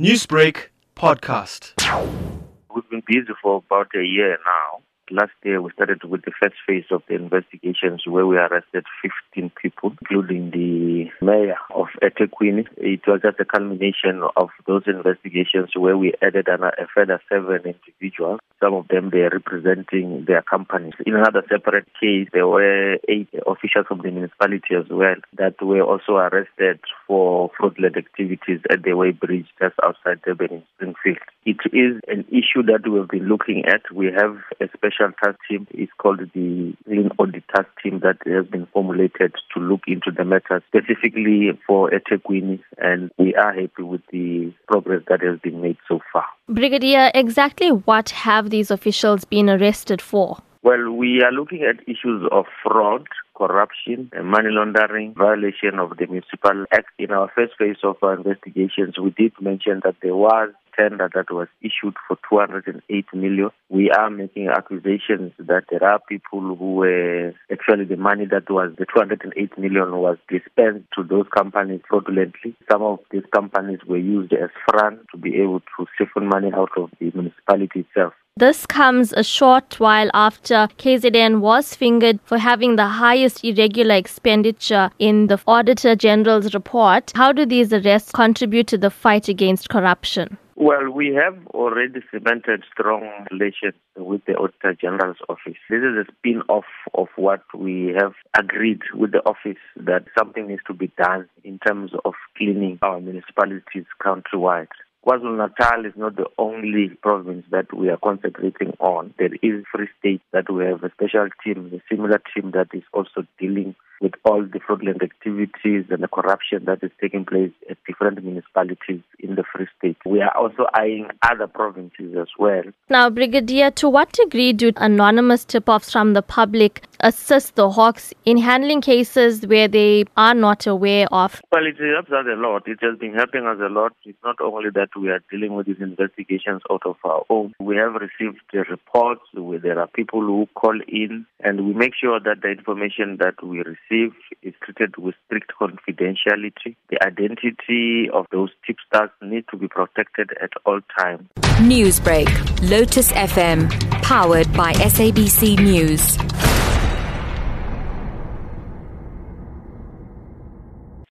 Newsbreak podcast. We've been busy for about a year now. Last year, we started with the first phase of the investigations where we arrested 15 people, including the mayor eThekwini. It was just a culmination of those investigations where we added an, a further seven individuals. Some of them, they are representing their companies. In another separate case, there were eight officials from the municipality as well that were also arrested for fraudulent activities at the weighbridge just outside Durban in Springfield. It is an issue that we have been looking at. We have a special task team. It's called the Clean Audit Task Team that has been formulated to look into the matter specifically for eThekwini, and we are happy with the progress that has been made so far. Brigadier, exactly what have these officials been arrested for? Well, we are looking at issues of fraud, corruption, and money laundering, violation of the Municipal Act. In our first phase of our investigations, we did mention that there was tender that was issued for 208 million. We are making accusations that there are people who were actually the money that was the 208 million was dispensed to those companies fraudulently. Some of these companies were used as front to be able to siphon money out of the municipality itself. This comes a short while after KZN was fingered for having the highest irregular expenditure in the Auditor General's report. How do these arrests contribute to the fight against corruption? Well, we have already cemented strong relations with the Auditor General's office. This is a spin off of what we have agreed with the office that something needs to be done in terms of cleaning our municipalities countrywide. KwaZulu Natal is not the only province that we are concentrating on. There is Free State that we have a special team, a similar team that is also dealing with all the fraudulent activities and the corruption that is taking place at different municipalities in the Free State. We are also eyeing other provinces as well. Now, Brigadier, to what degree do anonymous tip offs from the public assist the Hawks in handling cases where they are not aware of? Well, it helps us a lot. It has been helping us a lot. It's not only that we are dealing with these investigations out of our own. We have received the reports where there are people who call in, and we make sure that the information that we receive is treated with strict confidentiality. The identity of those tipsters need to be protected at all times. Newsbreak, Lotus FM, powered by SABC News.